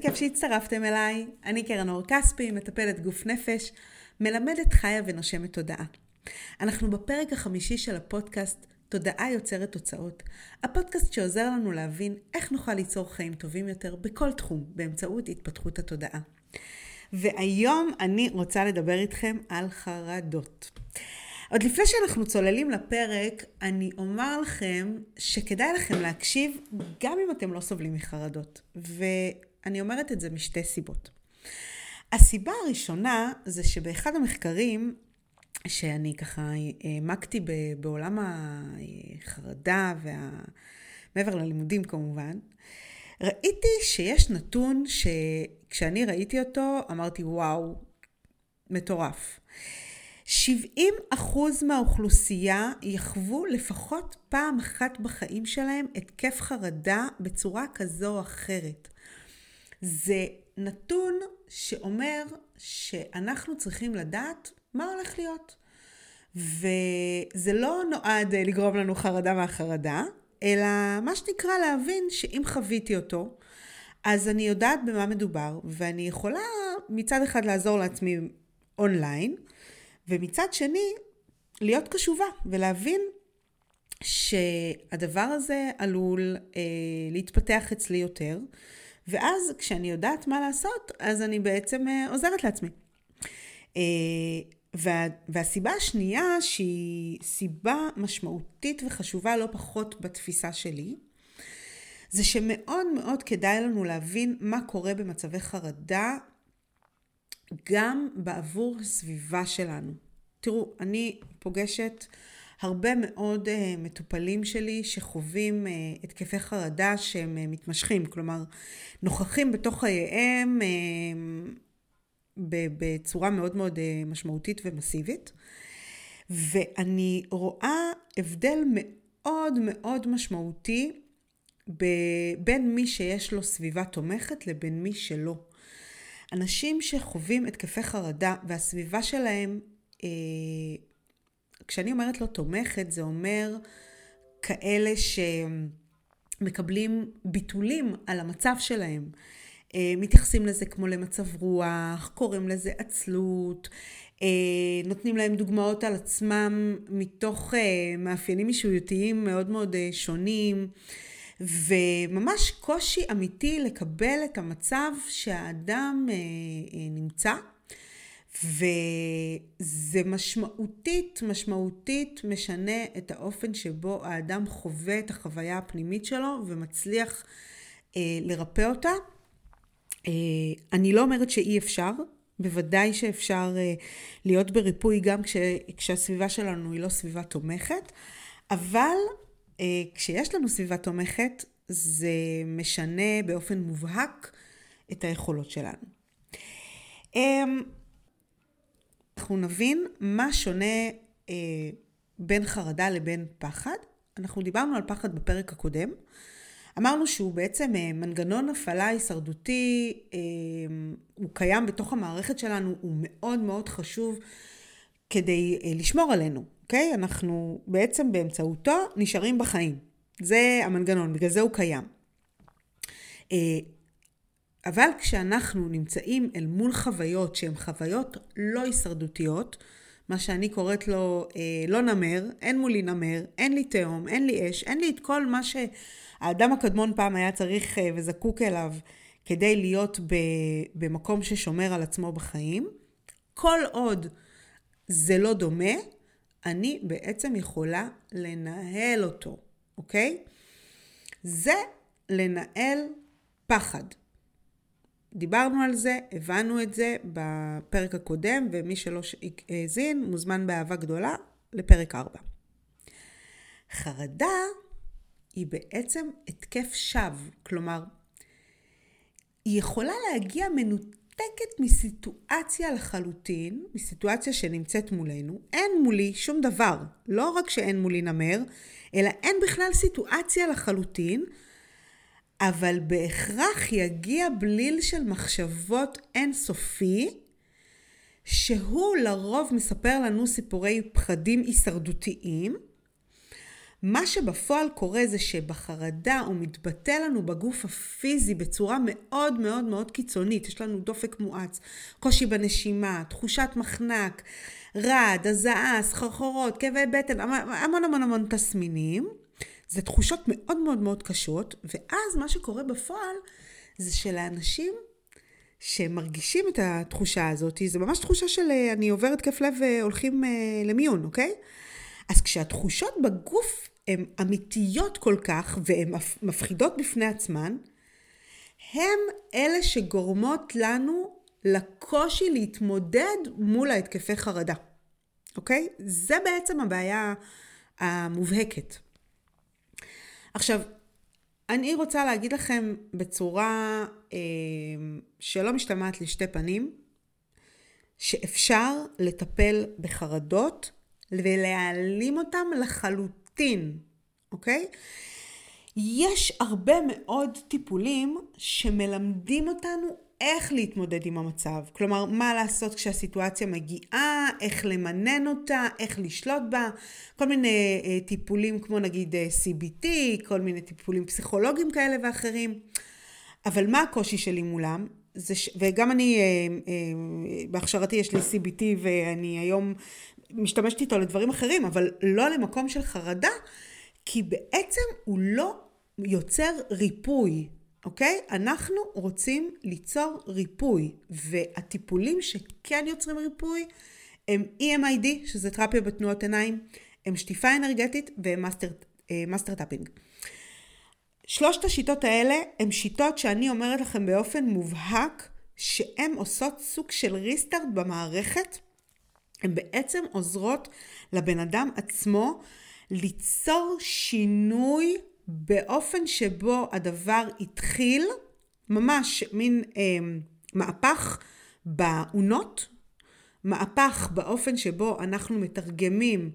כיף שהצטרפתם אליי. אני קרן אור כספי, מטפלת גוף נפש, מלמדת חיה ונושמת תודעה. אנחנו בפרק החמישי של הפודקאסט תודעה יוצרת תוצאות. הפודקאסט שעוזר לנו להבין איך נוכל ליצור חיים טובים יותר בכל תחום באמצעות התפתחות התודעה. והיום אני רוצה לדבר איתכם על חרדות. עוד לפני שאנחנו צוללים לפרק, אני אומר לכם שכדאי לכם להקשיב גם אם אתם לא סובלים מחרדות. ואני אומרת את זה משתי סיבות. הסיבה הראשונה זה שבאחד המחקרים שאני ככה העמקתי בעולם החרדה, וה... מעבר ללימודים כמובן, ראיתי שיש נתון שכשאני ראיתי אותו אמרתי וואו, מטורף. 70 אחוז מהאוכלוסייה יחוו לפחות פעם אחת בחיים שלהם התקף חרדה בצורה כזו או אחרת. זה נתון שאומר שאנחנו צריכים לדעת מה הולך להיות. וזה לא נועד לגרום לנו חרדה מהחרדה, אלא מה שנקרא להבין שאם חוויתי אותו, אז אני יודעת במה מדובר, ואני יכולה מצד אחד לעזור לעצמי אונליין, ומצד שני, להיות קשובה ולהבין שהדבר הזה עלול אה, להתפתח אצלי יותר, ואז כשאני יודעת מה לעשות, אז אני בעצם אה, עוזרת לעצמי. אה, וה, והסיבה השנייה, שהיא סיבה משמעותית וחשובה לא פחות בתפיסה שלי, זה שמאוד מאוד כדאי לנו להבין מה קורה במצבי חרדה גם בעבור הסביבה שלנו. תראו, אני פוגשת הרבה מאוד uh, מטופלים שלי שחווים uh, התקפי חרדה שהם uh, מתמשכים, כלומר נוכחים בתוך חייהם uh, בצורה מאוד מאוד uh, משמעותית ומסיבית. ואני רואה הבדל מאוד מאוד משמעותי בין מי שיש לו סביבה תומכת לבין מי שלא. אנשים שחווים התקפי חרדה והסביבה שלהם, אה, כשאני אומרת לא תומכת, זה אומר כאלה שמקבלים ביטולים על המצב שלהם. אה, מתייחסים לזה כמו למצב רוח, קוראים לזה עצלות, אה, נותנים להם דוגמאות על עצמם מתוך אה, מאפיינים אישיותיים מאוד מאוד שונים. וממש קושי אמיתי לקבל את המצב שהאדם נמצא. וזה משמעותית, משמעותית משנה את האופן שבו האדם חווה את החוויה הפנימית שלו ומצליח אה, לרפא אותה. אה, אני לא אומרת שאי אפשר, בוודאי שאפשר אה, להיות בריפוי גם כש, כשהסביבה שלנו היא לא סביבה תומכת, אבל אה, כשיש לנו סביבה תומכת, זה משנה באופן מובהק את היכולות שלנו. אמ, אנחנו נבין מה שונה אה, בין חרדה לבין פחד. אנחנו דיברנו על פחד בפרק הקודם. אמרנו שהוא בעצם אה, מנגנון הפעלה הישרדותי, הוא קיים בתוך המערכת שלנו, הוא מאוד מאוד חשוב כדי לשמור עלינו. אוקיי? אנחנו בעצם באמצעותו נשארים בחיים. זה המנגנון, בגלל זה הוא קיים. אבל כשאנחנו נמצאים אל מול חוויות שהן חוויות לא הישרדותיות, מה שאני קוראת לו אה, לא נמר, אין מולי נמר, אין לי תהום, אין לי אש, אין לי את כל מה שהאדם הקדמון פעם היה צריך אה, וזקוק אליו כדי להיות במקום ששומר על עצמו בחיים. כל עוד זה לא דומה, אני בעצם יכולה לנהל אותו, אוקיי? זה לנהל פחד. דיברנו על זה, הבנו את זה בפרק הקודם, ומי שלא האזין מוזמן באהבה גדולה לפרק 4. חרדה היא בעצם התקף שווא, כלומר, היא יכולה להגיע מנותקת מסיטואציה לחלוטין, מסיטואציה שנמצאת מולנו. אין מולי שום דבר, לא רק שאין מולי נמר, אלא אין בכלל סיטואציה לחלוטין, אבל בהכרח יגיע בליל של מחשבות אינסופי, שהוא לרוב מספר לנו סיפורי פחדים הישרדותיים, מה שבפועל קורה זה שבחרדה הוא מתבטא לנו בגוף הפיזי בצורה מאוד מאוד מאוד קיצונית. יש לנו דופק מואץ, קושי בנשימה, תחושת מחנק, רעד, הזעה, סחרחורות, כאבי בטן, המון המון המון תסמינים. זה תחושות מאוד מאוד מאוד קשות, ואז מה שקורה בפועל זה שלאנשים שמרגישים את התחושה הזאת, זה ממש תחושה של אני עוברת התקף לב והולכים למיון, אוקיי? אז כשהתחושות בגוף הן אמיתיות כל כך והן מפחידות בפני עצמן, הם אלה שגורמות לנו לקושי להתמודד מול ההתקפי חרדה, אוקיי? זה בעצם הבעיה המובהקת. עכשיו, אני רוצה להגיד לכם בצורה אה, שלא משתמעת לשתי פנים, שאפשר לטפל בחרדות ולהעלים אותם לחלוטין, אוקיי? יש הרבה מאוד טיפולים שמלמדים אותנו איך להתמודד עם המצב. כלומר, מה לעשות כשהסיטואציה מגיעה, איך למנן אותה, איך לשלוט בה, כל מיני אה, טיפולים כמו נגיד אה, CBT, כל מיני טיפולים פסיכולוגיים כאלה ואחרים. אבל מה הקושי שלי מולם? זה ש... וגם אני, אה, אה, בהכשרתי יש לי CBT ואני היום משתמשת איתו לדברים אחרים, אבל לא למקום של חרדה, כי בעצם הוא לא יוצר ריפוי, אוקיי? אנחנו רוצים ליצור ריפוי, והטיפולים שכן יוצרים ריפוי הם EMDR, שזה תרפיה בתנועות עיניים, הם שטיפה אנרגטית והם master, אה, master tapping. שלושת השיטות האלה הן שיטות שאני אומרת לכם באופן מובהק שהן עושות סוג של restart במערכת הן בעצם עוזרות לבן אדם עצמו ליצור שינוי באופן שבו הדבר התחיל, ממש מין אה, מהפך באונות, מהפך באופן שבו אנחנו מתרגמים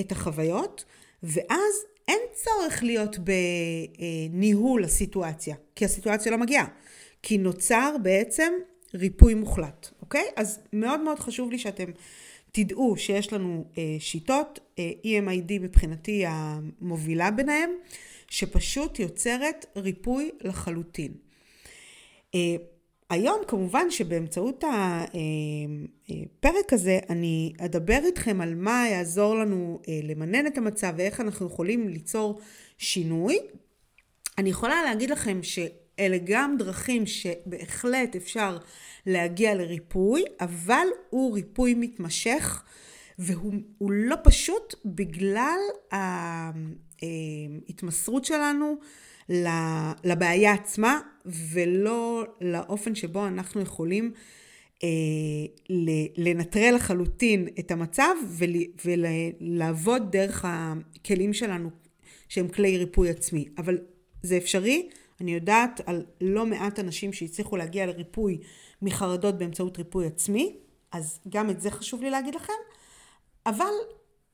את החוויות, ואז אין צורך להיות בניהול הסיטואציה, כי הסיטואציה לא מגיעה, כי נוצר בעצם ריפוי מוחלט, אוקיי? אז מאוד מאוד חשוב לי שאתם תדעו שיש לנו אה, שיטות, אה, EMID מבחינתי המובילה ביניהם, שפשוט יוצרת ריפוי לחלוטין. אה, היום כמובן שבאמצעות הפרק הזה אני אדבר איתכם על מה יעזור לנו למנן את המצב ואיך אנחנו יכולים ליצור שינוי. אני יכולה להגיד לכם שאלה גם דרכים שבהחלט אפשר להגיע לריפוי, אבל הוא ריפוי מתמשך והוא לא פשוט בגלל ההתמסרות שלנו לבעיה עצמה ולא לאופן שבו אנחנו יכולים אה, לנטרל לחלוטין את המצב ולעבוד דרך הכלים שלנו שהם כלי ריפוי עצמי. אבל זה אפשרי, אני יודעת על לא מעט אנשים שהצליחו להגיע לריפוי מחרדות באמצעות ריפוי עצמי, אז גם את זה חשוב לי להגיד לכם. אבל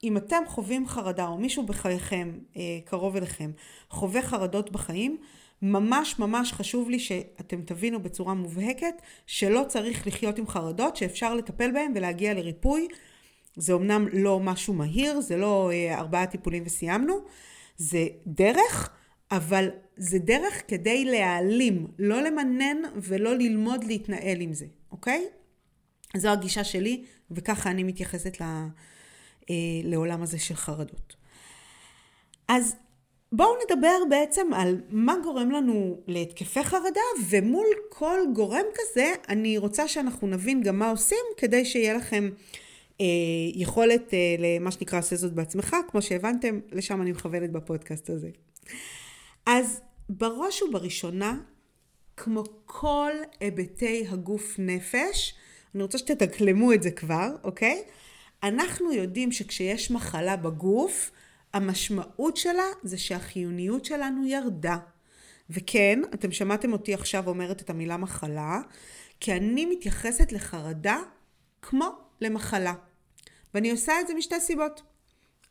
אם אתם חווים חרדה או מישהו בחייכם אה, קרוב אליכם חווה חרדות בחיים, ממש ממש חשוב לי שאתם תבינו בצורה מובהקת שלא צריך לחיות עם חרדות, שאפשר לטפל בהם ולהגיע לריפוי. זה אמנם לא משהו מהיר, זה לא אה, ארבעה טיפולים וסיימנו, זה דרך. אבל זה דרך כדי להעלים, לא למנן ולא ללמוד להתנהל עם זה, אוקיי? זו הגישה שלי, וככה אני מתייחסת ל, אה, לעולם הזה של חרדות. אז בואו נדבר בעצם על מה גורם לנו להתקפי חרדה, ומול כל גורם כזה, אני רוצה שאנחנו נבין גם מה עושים, כדי שיהיה לכם אה, יכולת אה, למה שנקרא עשה זאת בעצמך, כמו שהבנתם, לשם אני מכוונת בפודקאסט הזה. אז בראש ובראשונה, כמו כל היבטי הגוף נפש, אני רוצה שתתקלמו את זה כבר, אוקיי? אנחנו יודעים שכשיש מחלה בגוף, המשמעות שלה זה שהחיוניות שלנו ירדה. וכן, אתם שמעתם אותי עכשיו אומרת את המילה מחלה, כי אני מתייחסת לחרדה כמו למחלה. ואני עושה את זה משתי סיבות.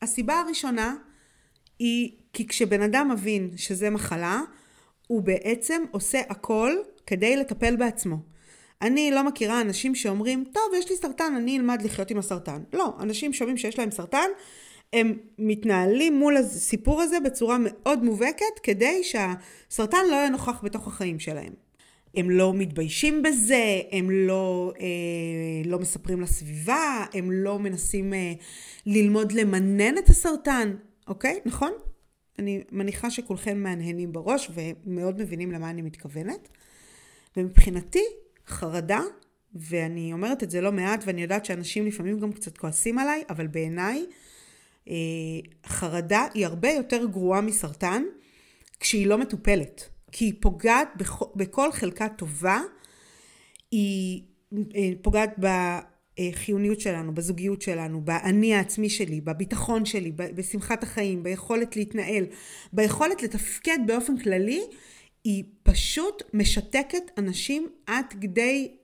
הסיבה הראשונה היא כי כשבן אדם מבין שזה מחלה, הוא בעצם עושה הכל כדי לטפל בעצמו. אני לא מכירה אנשים שאומרים, טוב, יש לי סרטן, אני אלמד לחיות עם הסרטן. לא, אנשים שומעים שיש להם סרטן, הם מתנהלים מול הסיפור הזה בצורה מאוד מובהקת כדי שהסרטן לא יהיה נוכח בתוך החיים שלהם. הם לא מתביישים בזה, הם לא, אה, לא מספרים לסביבה, הם לא מנסים אה, ללמוד למנן את הסרטן, אוקיי? נכון? אני מניחה שכולכם מהנהנים בראש ומאוד מבינים למה אני מתכוונת. ומבחינתי, חרדה, ואני אומרת את זה לא מעט, ואני יודעת שאנשים לפעמים גם קצת כועסים עליי, אבל בעיניי, אה, חרדה היא הרבה יותר גרועה מסרטן כשהיא לא מטופלת. כי היא פוגעת בכל חלקה טובה, היא אה, פוגעת בחיוניות שלנו, בזוגיות שלנו, באני העצמי שלי, בביטחון שלי, בשמחת החיים, ביכולת להתנהל, ביכולת לתפקד באופן כללי, היא פשוט משתקת אנשים עד כדי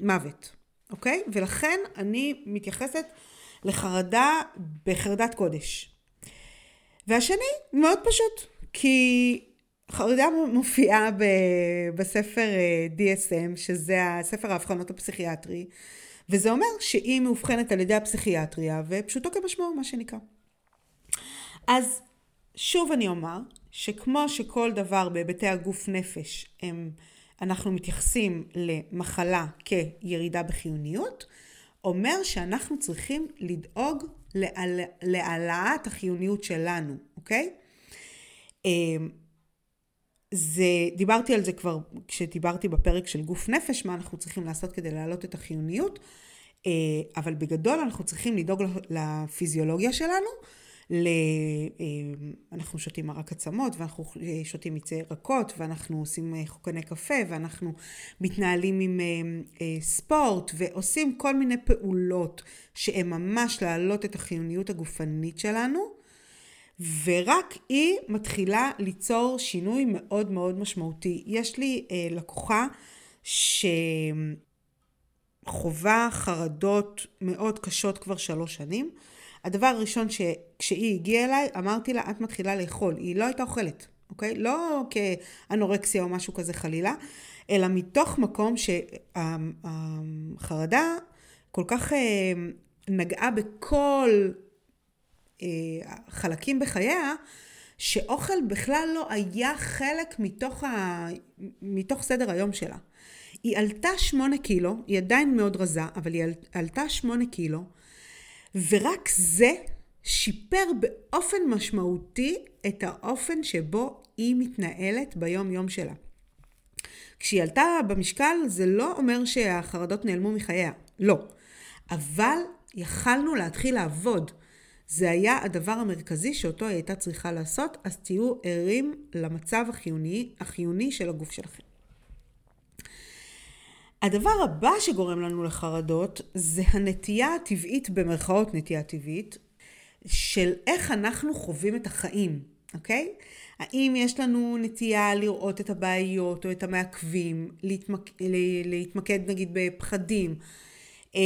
מוות, אוקיי? ולכן אני מתייחסת לחרדה בחרדת קודש. והשני, מאוד פשוט, כי חרדה מופיעה בספר אה, DSM, שזה הספר האבחנות הפסיכיאטרי, וזה אומר שהיא מאובחנת על ידי הפסיכיאטריה, ופשוטו כמשמעו, מה שנקרא. אז שוב אני אומר, שכמו שכל דבר בהיבטי הגוף נפש, הם, אנחנו מתייחסים למחלה כירידה בחיוניות, אומר שאנחנו צריכים לדאוג להעלאת החיוניות שלנו, אוקיי? אמ, זה, דיברתי על זה כבר כשדיברתי בפרק של גוף נפש, מה אנחנו צריכים לעשות כדי להעלות את החיוניות, אה, אבל בגדול אנחנו צריכים לדאוג לפיזיולוגיה שלנו, ל... אה, אנחנו שותים מרק עצמות, ואנחנו אה, שותים מיצי ירקות, ואנחנו עושים חוקני קפה, ואנחנו מתנהלים עם ספורט, ועושים כל מיני פעולות שהן ממש להעלות את החיוניות הגופנית שלנו. ורק היא מתחילה ליצור שינוי מאוד מאוד משמעותי. יש לי אה, לקוחה שחווה חרדות מאוד קשות כבר שלוש שנים. הדבר הראשון שכשהיא הגיעה אליי, אמרתי לה, את מתחילה לאכול. היא לא הייתה אוכלת, אוקיי? לא כאנורקסיה או משהו כזה חלילה, אלא מתוך מקום שהחרדה כל כך אה, נגעה בכל אה, חלקים בחייה, שאוכל בכלל לא היה חלק מתוך, ה... מתוך סדר היום שלה. היא עלתה שמונה קילו, היא עדיין מאוד רזה, אבל היא עלתה שמונה קילו, ורק זה שיפר באופן משמעותי את האופן שבו היא מתנהלת ביום יום שלה. כשהיא עלתה במשקל זה לא אומר שהחרדות נעלמו מחייה, לא. אבל יכלנו להתחיל לעבוד. זה היה הדבר המרכזי שאותו היא הייתה צריכה לעשות, אז תהיו ערים למצב החיוני, החיוני של הגוף שלכם. הדבר הבא שגורם לנו לחרדות זה הנטייה הטבעית, במרכאות נטייה טבעית, של איך אנחנו חווים את החיים, אוקיי? האם יש לנו נטייה לראות את הבעיות או את המעכבים, להתמק... להתמקד נגיד בפחדים, אה,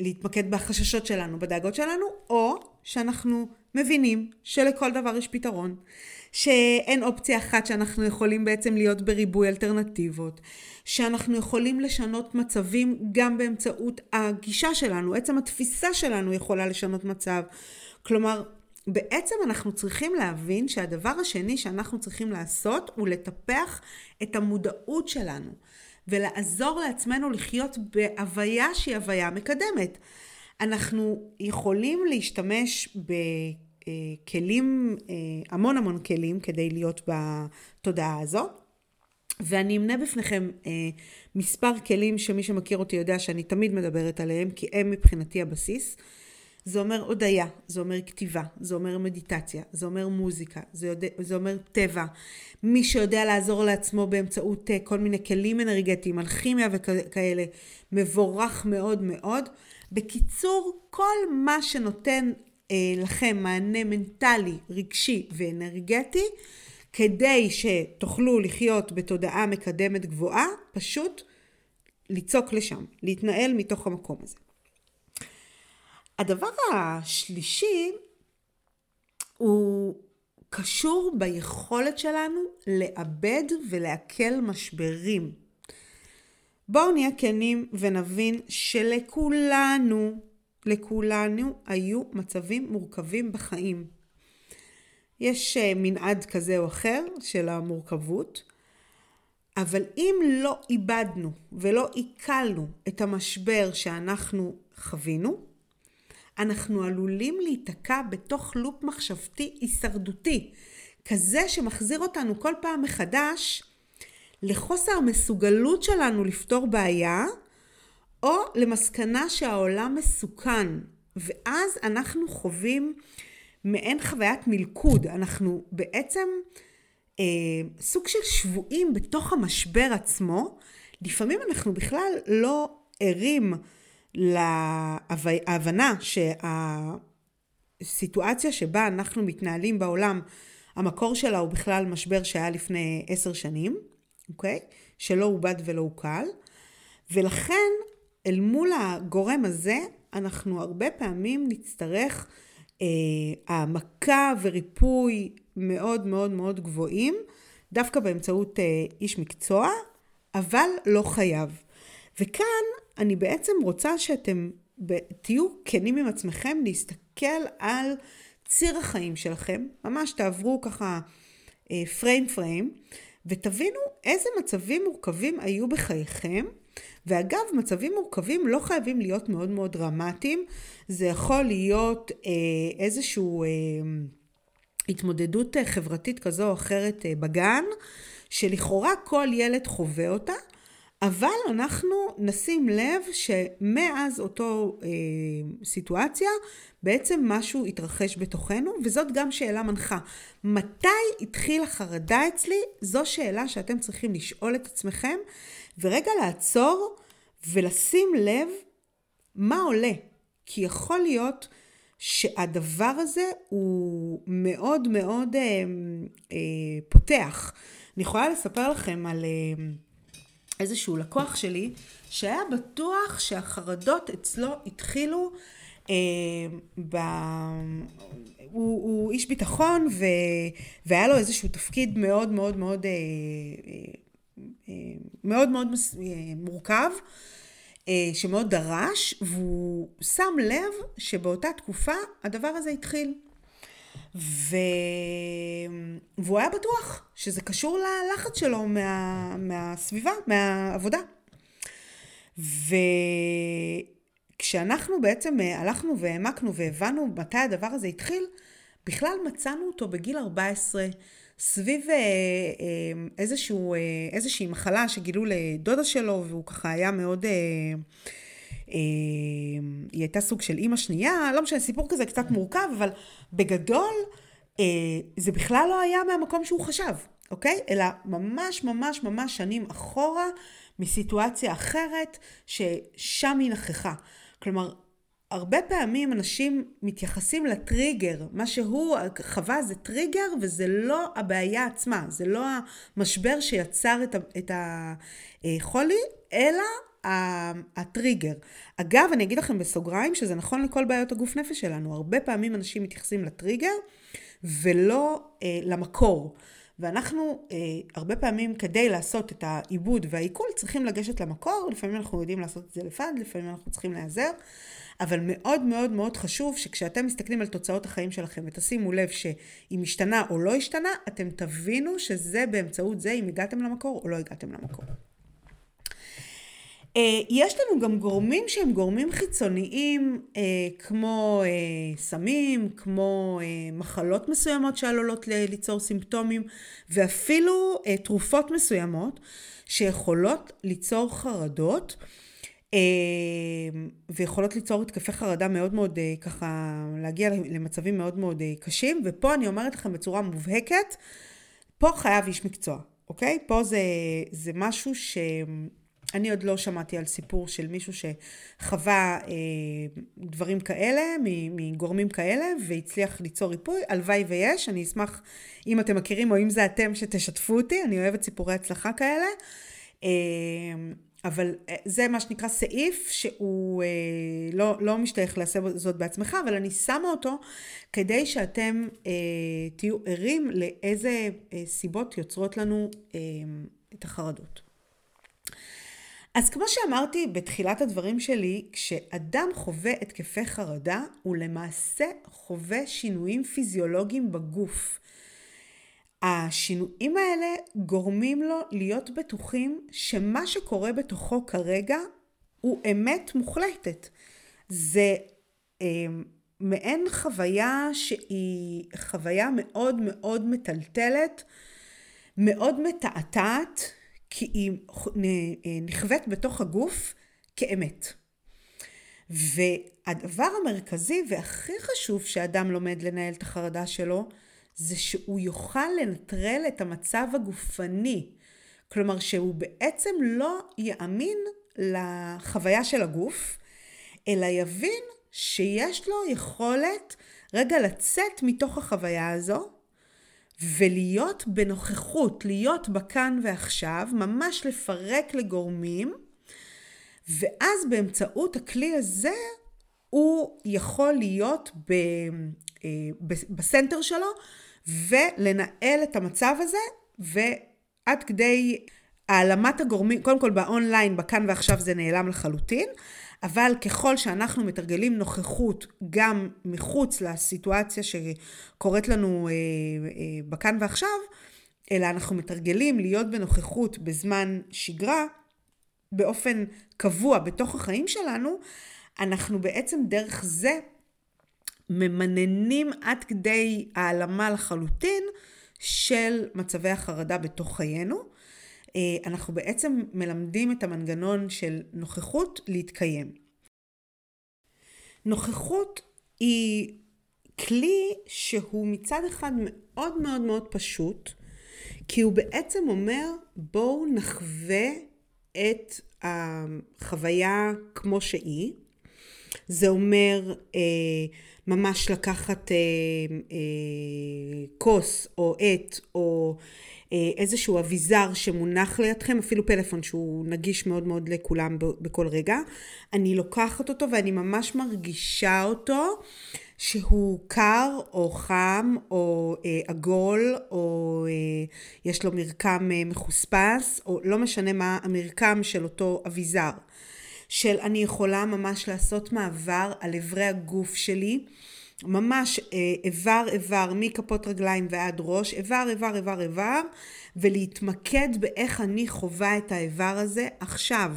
להתמקד בחששות שלנו, בדאגות שלנו, או שאנחנו מבינים שלכל דבר יש פתרון, שאין אופציה אחת שאנחנו יכולים בעצם להיות בריבוי אלטרנטיבות, שאנחנו יכולים לשנות מצבים גם באמצעות הגישה שלנו, עצם התפיסה שלנו יכולה לשנות מצב. כלומר, בעצם אנחנו צריכים להבין שהדבר השני שאנחנו צריכים לעשות הוא לטפח את המודעות שלנו ולעזור לעצמנו לחיות בהוויה שהיא הוויה מקדמת. אנחנו יכולים להשתמש בכלים, אה, המון המון כלים כדי להיות בתודעה הזו. ואני אמנה בפניכם אה, מספר כלים שמי שמכיר אותי יודע שאני תמיד מדברת עליהם, כי הם מבחינתי הבסיס. זה אומר הודיה, זה אומר כתיבה, זה אומר מדיטציה, זה אומר מוזיקה, זה, יודע, זה אומר טבע. מי שיודע לעזור לעצמו באמצעות אה, כל מיני כלים אנרגטיים, אלכימיה וכאלה, מבורך מאוד מאוד. בקיצור, כל מה שנותן אה, לכם מענה מנטלי, רגשי ואנרגטי, כדי שתוכלו לחיות בתודעה מקדמת גבוהה, פשוט לצעוק לשם, להתנהל מתוך המקום הזה. הדבר השלישי הוא קשור ביכולת שלנו לאבד ולעכל משברים. בואו נהיה כנים ונבין שלכולנו לכולנו היו מצבים מורכבים בחיים. יש אה, מנעד כזה או אחר של המורכבות, אבל אם לא איבדנו ולא עיכלנו את המשבר שאנחנו חווינו, אנחנו עלולים להיתקע בתוך לופ מחשבתי הישרדותי, כזה שמחזיר אותנו כל פעם מחדש לחוסר המסוגלות שלנו לפתור בעיה, או למסקנה שהעולם מסוכן, ואז אנחנו חווים מעין חוויית מלכוד. אנחנו בעצם אה, סוג של שבויים בתוך המשבר עצמו. לפעמים אנחנו בכלל לא ערים להבנה שהסיטואציה שבה אנחנו מתנהלים בעולם, המקור שלה הוא בכלל משבר שהיה לפני עשר שנים, אוקיי? שלא עובד ולא עוקל. ולכן, אל מול הגורם הזה, אנחנו הרבה פעמים נצטרך אה, העמקה וריפוי מאוד מאוד מאוד גבוהים, דווקא באמצעות אה, איש מקצוע, אבל לא חייב. וכאן אני בעצם רוצה שאתם תהיו כנים עם עצמכם להסתכל על ציר החיים שלכם, ממש תעברו ככה פריים אה, פריים, ותבינו איזה מצבים מורכבים היו בחייכם. ואגב, מצבים מורכבים לא חייבים להיות מאוד מאוד דרמטיים, זה יכול להיות אה, איזשהו אה, התמודדות חברתית כזו או אחרת אה, בגן, שלכאורה כל ילד חווה אותה, אבל אנחנו נשים לב שמאז אותו אה, סיטואציה בעצם משהו התרחש בתוכנו וזאת גם שאלה מנחה. מתי התחילה חרדה אצלי? זו שאלה שאתם צריכים לשאול את עצמכם ורגע לעצור ולשים לב מה עולה. כי יכול להיות שהדבר הזה הוא מאוד מאוד אה, אה, פותח. אני יכולה לספר לכם על... אה, איזשהו לקוח שלי, שהיה בטוח שהחרדות אצלו התחילו, אה, ב... הוא, הוא איש ביטחון ו... והיה לו איזשהו תפקיד מאוד מאוד מאוד אה, אה, מאוד מאוד אה, מורכב. אה, שמאוד דרש, והוא שם לב שבאותה תקופה הדבר הזה התחיל. ו... והוא היה בטוח שזה קשור ללחץ שלו מה... מהסביבה, מהעבודה. וכשאנחנו בעצם אה, הלכנו והעמקנו והבנו מתי הדבר הזה התחיל, בכלל מצאנו אותו בגיל 14 סביב אה, אה, איזשהו, איזושהי מחלה שגילו לדודה שלו והוא ככה היה מאוד... היא הייתה סוג של אימא שנייה, לא משנה, סיפור כזה קצת מורכב, אבל בגדול אה, זה בכלל לא היה מהמקום שהוא חשב, אוקיי? אלא ממש ממש ממש שנים אחורה מסיטואציה אחרת ששם היא נכחה. כלומר, הרבה פעמים אנשים מתייחסים לטריגר, מה שהוא חווה זה טריגר וזה לא הבעיה עצמה, זה לא המשבר שיצר את החולי, אלא הטריגר. אגב, אני אגיד לכם בסוגריים שזה נכון לכל בעיות הגוף נפש שלנו. הרבה פעמים אנשים מתייחסים לטריגר ולא אה, למקור. ואנחנו אה, הרבה פעמים כדי לעשות את העיבוד והעיכול צריכים לגשת למקור, לפעמים אנחנו יודעים לעשות את זה לבד, לפעמים אנחנו צריכים להיעזר, אבל מאוד מאוד מאוד חשוב שכשאתם מסתכלים על תוצאות החיים שלכם ותשימו לב שהיא משתנה או לא השתנה, אתם תבינו שזה באמצעות זה אם הגעתם למקור או לא הגעתם למקור. אה, יש לנו גם גורמים שהם גורמים חיצוניים, אה, כמו אה, סמים, כמו מחלות מסוימות שעלולות ליצור סימפטומים, ואפילו תרופות מסוימות שיכולות ליצור חרדות. ויכולות ליצור התקפי חרדה מאוד מאוד ככה, להגיע למצבים מאוד מאוד קשים, ופה אני אומרת לכם בצורה מובהקת, פה חייב איש מקצוע, אוקיי? פה זה, זה משהו ש... אני עוד לא שמעתי על סיפור של מישהו שחווה אה, דברים כאלה, מגורמים כאלה, והצליח ליצור ריפוי. הלוואי ויש, אני אשמח אם אתם מכירים או אם זה אתם שתשתפו אותי, אני אוהבת סיפורי הצלחה כאלה. אה, אבל אה, זה מה שנקרא סעיף שהוא אה, לא, לא משתייך לעשות זאת בעצמך, אבל אני שמה אותו כדי שאתם אה, תהיו ערים לאיזה אה, סיבות יוצרות לנו אה, את החרדות. אז כמו שאמרתי בתחילת הדברים שלי, כשאדם חווה התקפי חרדה, הוא למעשה חווה שינויים פיזיולוגיים בגוף. השינויים האלה גורמים לו להיות בטוחים שמה שקורה בתוכו כרגע הוא אמת מוחלטת. זה אה, מעין חוויה שהיא חוויה מאוד מאוד מטלטלת, מאוד מתעתעת, כי היא נכווית בתוך הגוף כאמת. והדבר המרכזי והכי חשוב שאדם לומד לנהל את החרדה שלו, זה שהוא יוכל לנטרל את המצב הגופני. כלומר שהוא בעצם לא יאמין לחוויה של הגוף, אלא יבין שיש לו יכולת רגע לצאת מתוך החוויה הזו ולהיות בנוכחות, להיות בכאן ועכשיו, ממש לפרק לגורמים, ואז באמצעות הכלי הזה הוא יכול להיות ב, אה, בסנטר שלו ולנהל את המצב הזה, ועד כדי העלמת הגורמים, קודם כל באונליין, בכאן ועכשיו זה נעלם לחלוטין, אבל ככל שאנחנו מתרגלים נוכחות גם מחוץ לסיטואציה שקורית לנו אה, אה, בכאן ועכשיו, אלא אנחנו מתרגלים להיות בנוכחות בזמן שגרה, באופן קבוע בתוך החיים שלנו, אנחנו בעצם דרך זה ממננים עד כדי העלמה לחלוטין של מצבי החרדה בתוך חיינו. אה, אנחנו בעצם מלמדים את המנגנון של נוכחות להתקיים. נוכחות היא כלי שהוא מצד אחד מאוד מאוד מאוד פשוט, כי הוא בעצם אומר בואו נחווה את החוויה כמו שהיא. זה אומר אה, ממש לקחת אה, אה, כוס או עט או איזשהו אביזר שמונח לידכם, אפילו פלאפון שהוא נגיש מאוד מאוד לכולם בכל רגע. אני לוקחת אותו ואני ממש מרגישה אותו. שהוא קר או חם או אה, עגול או אה, יש לו מרקם אה, מחוספס או לא משנה מה המרקם של אותו אביזר. של אני יכולה ממש לעשות מעבר על אברי הגוף שלי ממש אה, איבר איבר מכפות רגליים ועד ראש, איבר איבר איבר איבר, ולהתמקד באיך אני חווה את האיבר הזה עכשיו.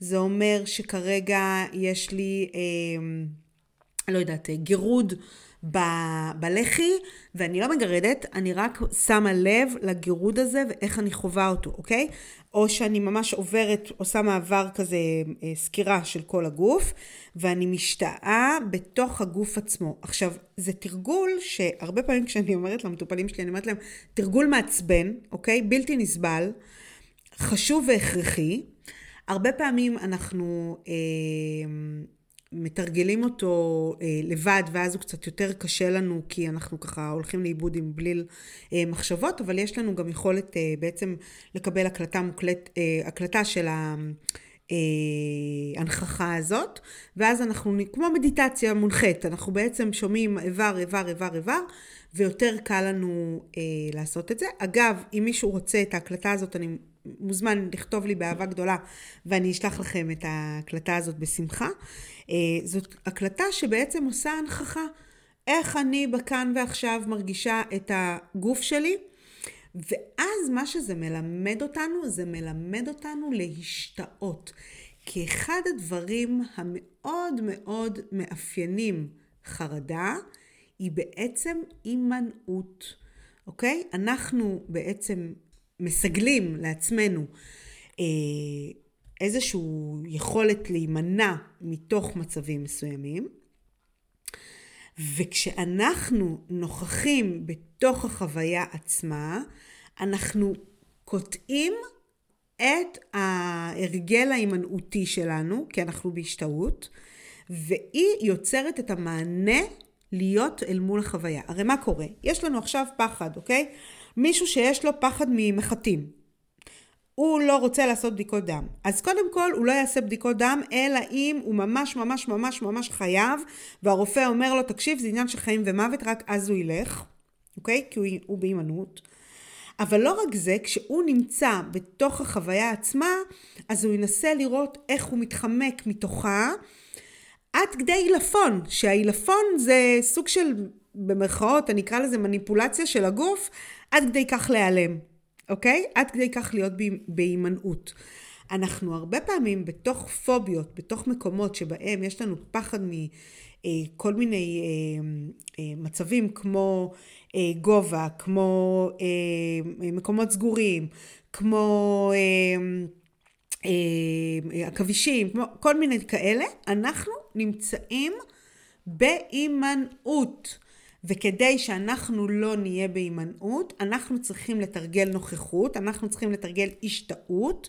זה אומר שכרגע יש לי, אה, לא יודעת, גירוד ב- בלחי, ואני לא מגרדת, אני רק שמה לב לגירוד הזה ואיך אני חווה אותו, אוקיי? או שאני ממש עוברת, עושה מעבר כזה, אה, סקירה של כל הגוף, ואני משתאה בתוך הגוף עצמו. עכשיו, זה תרגול שהרבה פעמים כשאני אומרת למטופלים שלי, אני אומרת להם, תרגול מעצבן, אוקיי? בלתי נסבל, חשוב והכרחי. הרבה פעמים אנחנו אה, מתרגלים אותו אה, לבד, ואז הוא קצת יותר קשה לנו, כי אנחנו ככה הולכים לאיבוד עם בליל אה, מחשבות, אבל יש לנו גם יכולת אה, בעצם לקבל הקלטה מוקלט, אה, הקלטה של ההנכחה אה, הזאת, ואז אנחנו, כמו מדיטציה מונחית, אנחנו בעצם שומעים איבר, איבר, איבר, איבר, ויותר קל לנו אה, לעשות את זה. אגב, אם מישהו רוצה את ההקלטה הזאת, אני מוזמן לכתוב לי באהבה גדולה, ואני אשלח לכם את ההקלטה הזאת בשמחה. אה, זאת הקלטה שבעצם עושה הנכחה. איך אני בכאן ועכשיו מרגישה את הגוף שלי. ואז מה שזה מלמד אותנו, זה מלמד אותנו להשתאות. כי אחד הדברים המאוד מאוד מאפיינים חרדה, היא בעצם הימנעות, אוקיי? אנחנו בעצם מסגלים לעצמנו אה, איזושהי יכולת להימנע מתוך מצבים מסוימים, וכשאנחנו נוכחים בתוך החוויה עצמה, אנחנו קוטעים את ההרגל ההימנעותי שלנו, כי אנחנו בהשתאות, והיא יוצרת את המענה להיות אל מול החוויה. הרי מה קורה? יש לנו עכשיו פחד, אוקיי? מישהו שיש לו פחד ממחטים. הוא לא רוצה לעשות בדיקות דם. אז קודם כל הוא לא יעשה בדיקות דם, אלא אם הוא ממש ממש ממש ממש חייב, והרופא אומר לו, תקשיב, זה עניין של חיים ומוות, רק אז הוא ילך, אוקיי? כי הוא, הוא בהימנעות. אבל לא רק זה, כשהוא נמצא בתוך החוויה עצמה, אז הוא ינסה לראות איך הוא מתחמק מתוכה, עד כדי עילפון, שהעילפון זה סוג של, במרכאות, אני אקרא לזה מניפולציה של הגוף, עד כדי כך להיעלם, אוקיי? עד כדי כך להיות בהימנעות. אנחנו הרבה פעמים בתוך פוביות, בתוך מקומות שבהם יש לנו פחד מכל אה, מיני אה, אה, מצבים כמו גובה, כמו מקומות סגורים, כמו עכבישים, כמו כל מיני כאלה, אנחנו נמצאים בהימנעות. וכדי שאנחנו לא נהיה בהימנעות, אנחנו צריכים לתרגל נוכחות, אנחנו צריכים לתרגל השתאות,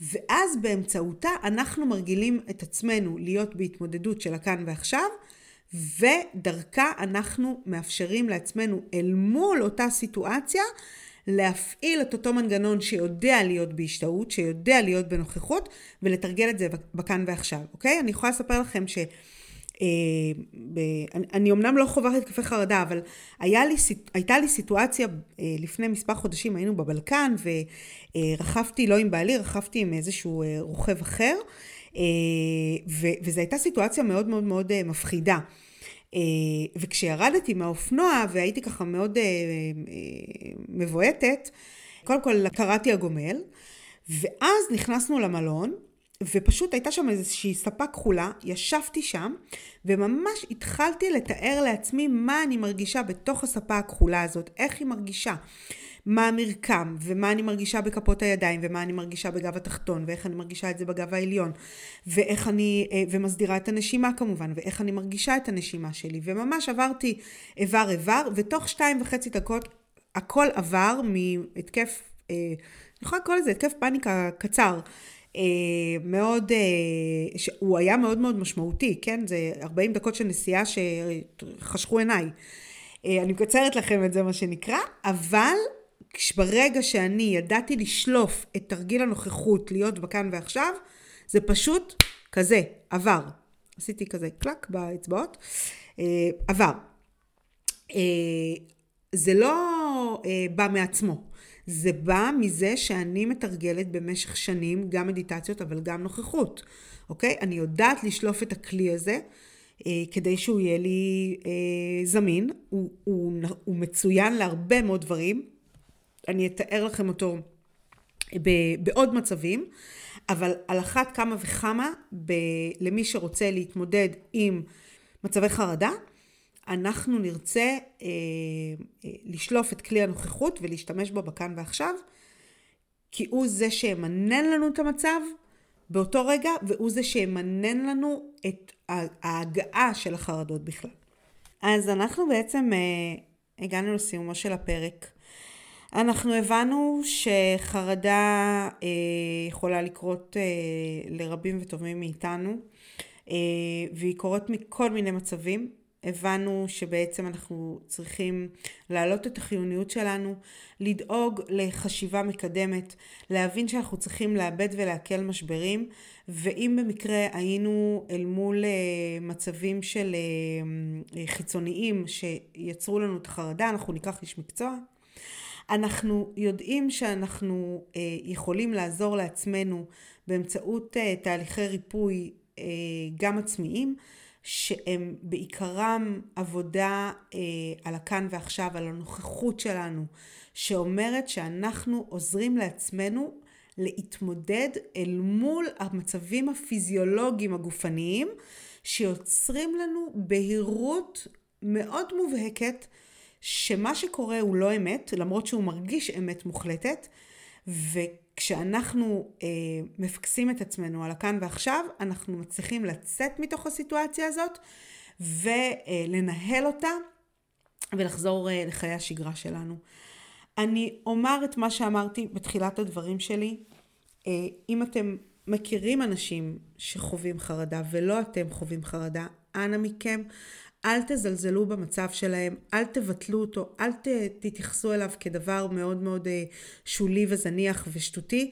ואז באמצעותה אנחנו מרגילים את עצמנו להיות בהתמודדות של הכאן ועכשיו, ודרכה אנחנו מאפשרים לעצמנו אל מול אותה סיטואציה להפעיל את אותו מנגנון שיודע להיות בהשתאות, שיודע להיות בנוכחות, ולתרגל את זה בכאן ועכשיו, אוקיי? אני יכולה לספר לכם ש... אה, אני אמנם לא חווה התקפי חרדה, אבל לי, הייתה לי סיטואציה אה, לפני מספר חודשים, היינו בבלקן ורכבתי, לא עם בעלי, רכבתי עם איזשהו אה, רוכב אחר, וזו הייתה סיטואציה מאוד מאוד מאוד מפחידה. וכשירדתי מהאופנוע והייתי ככה מאוד מבועטת, קודם כל קראתי הגומל, ואז נכנסנו למלון, ופשוט הייתה שם איזושהי ספה כחולה, ישבתי שם, וממש התחלתי לתאר לעצמי מה אני מרגישה בתוך הספה הכחולה הזאת, איך היא מרגישה. מה המרקם, ומה אני מרגישה בכפות הידיים, ומה אני מרגישה בגב התחתון, ואיך אני מרגישה את זה בגב העליון, ואיך אני, אה, ומסדירה את הנשימה כמובן, ואיך אני מרגישה את הנשימה שלי, וממש עברתי איבר איבר, ותוך שתיים וחצי דקות הכל עבר מהתקף, אה, אני יכולה לקרוא לזה התקף פאניקה קצר, אה, מאוד, הוא היה מאוד מאוד משמעותי, כן? זה 40 דקות של נסיעה שחשכו עיניי. אני מקצרת לכם את זה מה שנקרא, אבל ברגע שאני ידעתי לשלוף את תרגיל הנוכחות להיות בכאן ועכשיו, זה פשוט כזה, עבר. עשיתי כזה קלק באצבעות, עבר. זה לא בא מעצמו. זה בא מזה שאני מתרגלת במשך שנים גם מדיטציות אבל גם נוכחות, אוקיי? אני יודעת לשלוף את הכלי הזה אה, כדי שהוא יהיה לי אה, זמין, הוא, הוא, הוא מצוין להרבה מאוד דברים, אני אתאר לכם אותו ב, בעוד מצבים, אבל על אחת כמה וכמה ב, למי שרוצה להתמודד עם מצבי חרדה, אנחנו נרצה אה, אה, לשלוף את כלי הנוכחות ולהשתמש בו בכאן ועכשיו, כי הוא זה שימנן לנו את המצב באותו רגע, והוא זה שימנן לנו את ההגעה של החרדות בכלל. אז אנחנו בעצם אה, הגענו לסיומו של הפרק. אנחנו הבנו שחרדה אה, יכולה לקרות אה, לרבים וטובים מאיתנו, אה, והיא קורית מכל מיני מצבים. הבנו שבעצם אנחנו צריכים להעלות את החיוניות שלנו, לדאוג לחשיבה מקדמת, להבין שאנחנו צריכים לאבד ולעכל משברים, ואם במקרה היינו אל מול אה, מצבים של אה, חיצוניים שיצרו לנו את החרדה, אנחנו ניקח איש מקצוע. אנחנו יודעים שאנחנו אה, יכולים לעזור לעצמנו באמצעות תהליכי ריפוי גם עצמיים. שהם בעיקרם עבודה אה, על הכאן ועכשיו, על הנוכחות שלנו, שאומרת שאנחנו עוזרים לעצמנו להתמודד אל מול המצבים הפיזיולוגיים הגופניים, שיוצרים לנו בהירות מאוד מובהקת שמה שקורה הוא לא אמת, למרות שהוא מרגיש אמת מוחלטת, ו... כשאנחנו אה, מפקסים את עצמנו על הכאן ועכשיו, אנחנו מצליחים לצאת מתוך הסיטואציה הזאת ולנהל אותה ולחזור אה, לחיי השגרה שלנו. אני אומר את מה שאמרתי בתחילת הדברים שלי. אה, אם אתם מכירים אנשים שחווים חרדה ולא אתם חווים חרדה, אנא מכם, אל תזלזלו במצב שלהם, אל תבטלו אותו, אל ת, תתייחסו אליו כדבר מאוד מאוד אה, שולי וזניח ושטותי,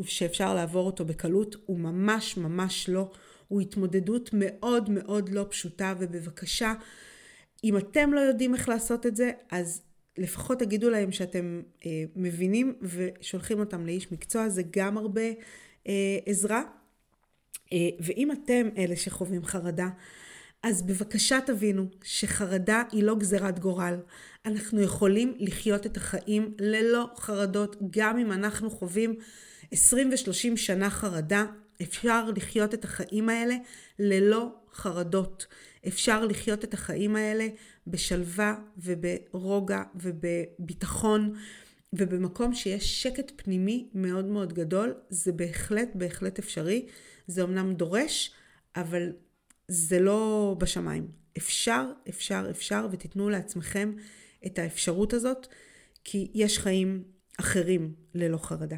ושאפשר לעבור אותו בקלות, הוא ממש ממש לא. הוא התמודדות מאוד מאוד לא פשוטה, ובבקשה, אם אתם לא יודעים איך לעשות את זה, אז לפחות תגידו להם שאתם אה, מבינים ושולחים אותם לאיש מקצוע, זה גם הרבה אה, עזרה. אה, ואם אתם אלה שחווים חרדה, אז בבקשה תבינו שחרדה היא לא גזירת גורל. אנחנו יכולים לחיות את החיים ללא חרדות, גם אם אנחנו חווים 20 ו-30 שנה חרדה, אפשר לחיות את החיים האלה ללא חרדות. אפשר לחיות את החיים האלה בשלווה וברוגע ובביטחון ובמקום שיש שקט פנימי מאוד מאוד גדול. זה בהחלט בהחלט אפשרי. זה אמנם דורש, אבל זה לא בשמיים. אפשר, אפשר, אפשר, ותיתנו לעצמכם את האפשרות הזאת, כי יש חיים אחרים ללא חרדה.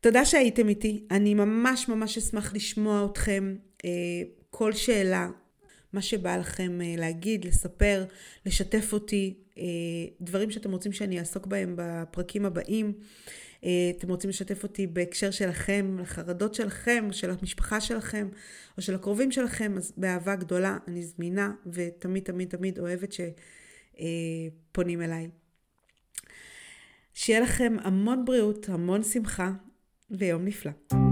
תודה שהייתם איתי, אני ממש ממש אשמח לשמוע אתכם. אה, כל שאלה, מה שבא לכם אה, להגיד, לספר, לשתף אותי, אה, דברים שאתם רוצים שאני אעסוק בהם בפרקים הבאים. אתם רוצים לשתף אותי בהקשר שלכם, לחרדות שלכם, של המשפחה שלכם, או של הקרובים שלכם, אז באהבה גדולה אני זמינה, ותמיד תמיד תמיד אוהבת שפונים אליי. שיהיה לכם המון בריאות, המון שמחה, ויום נפלא.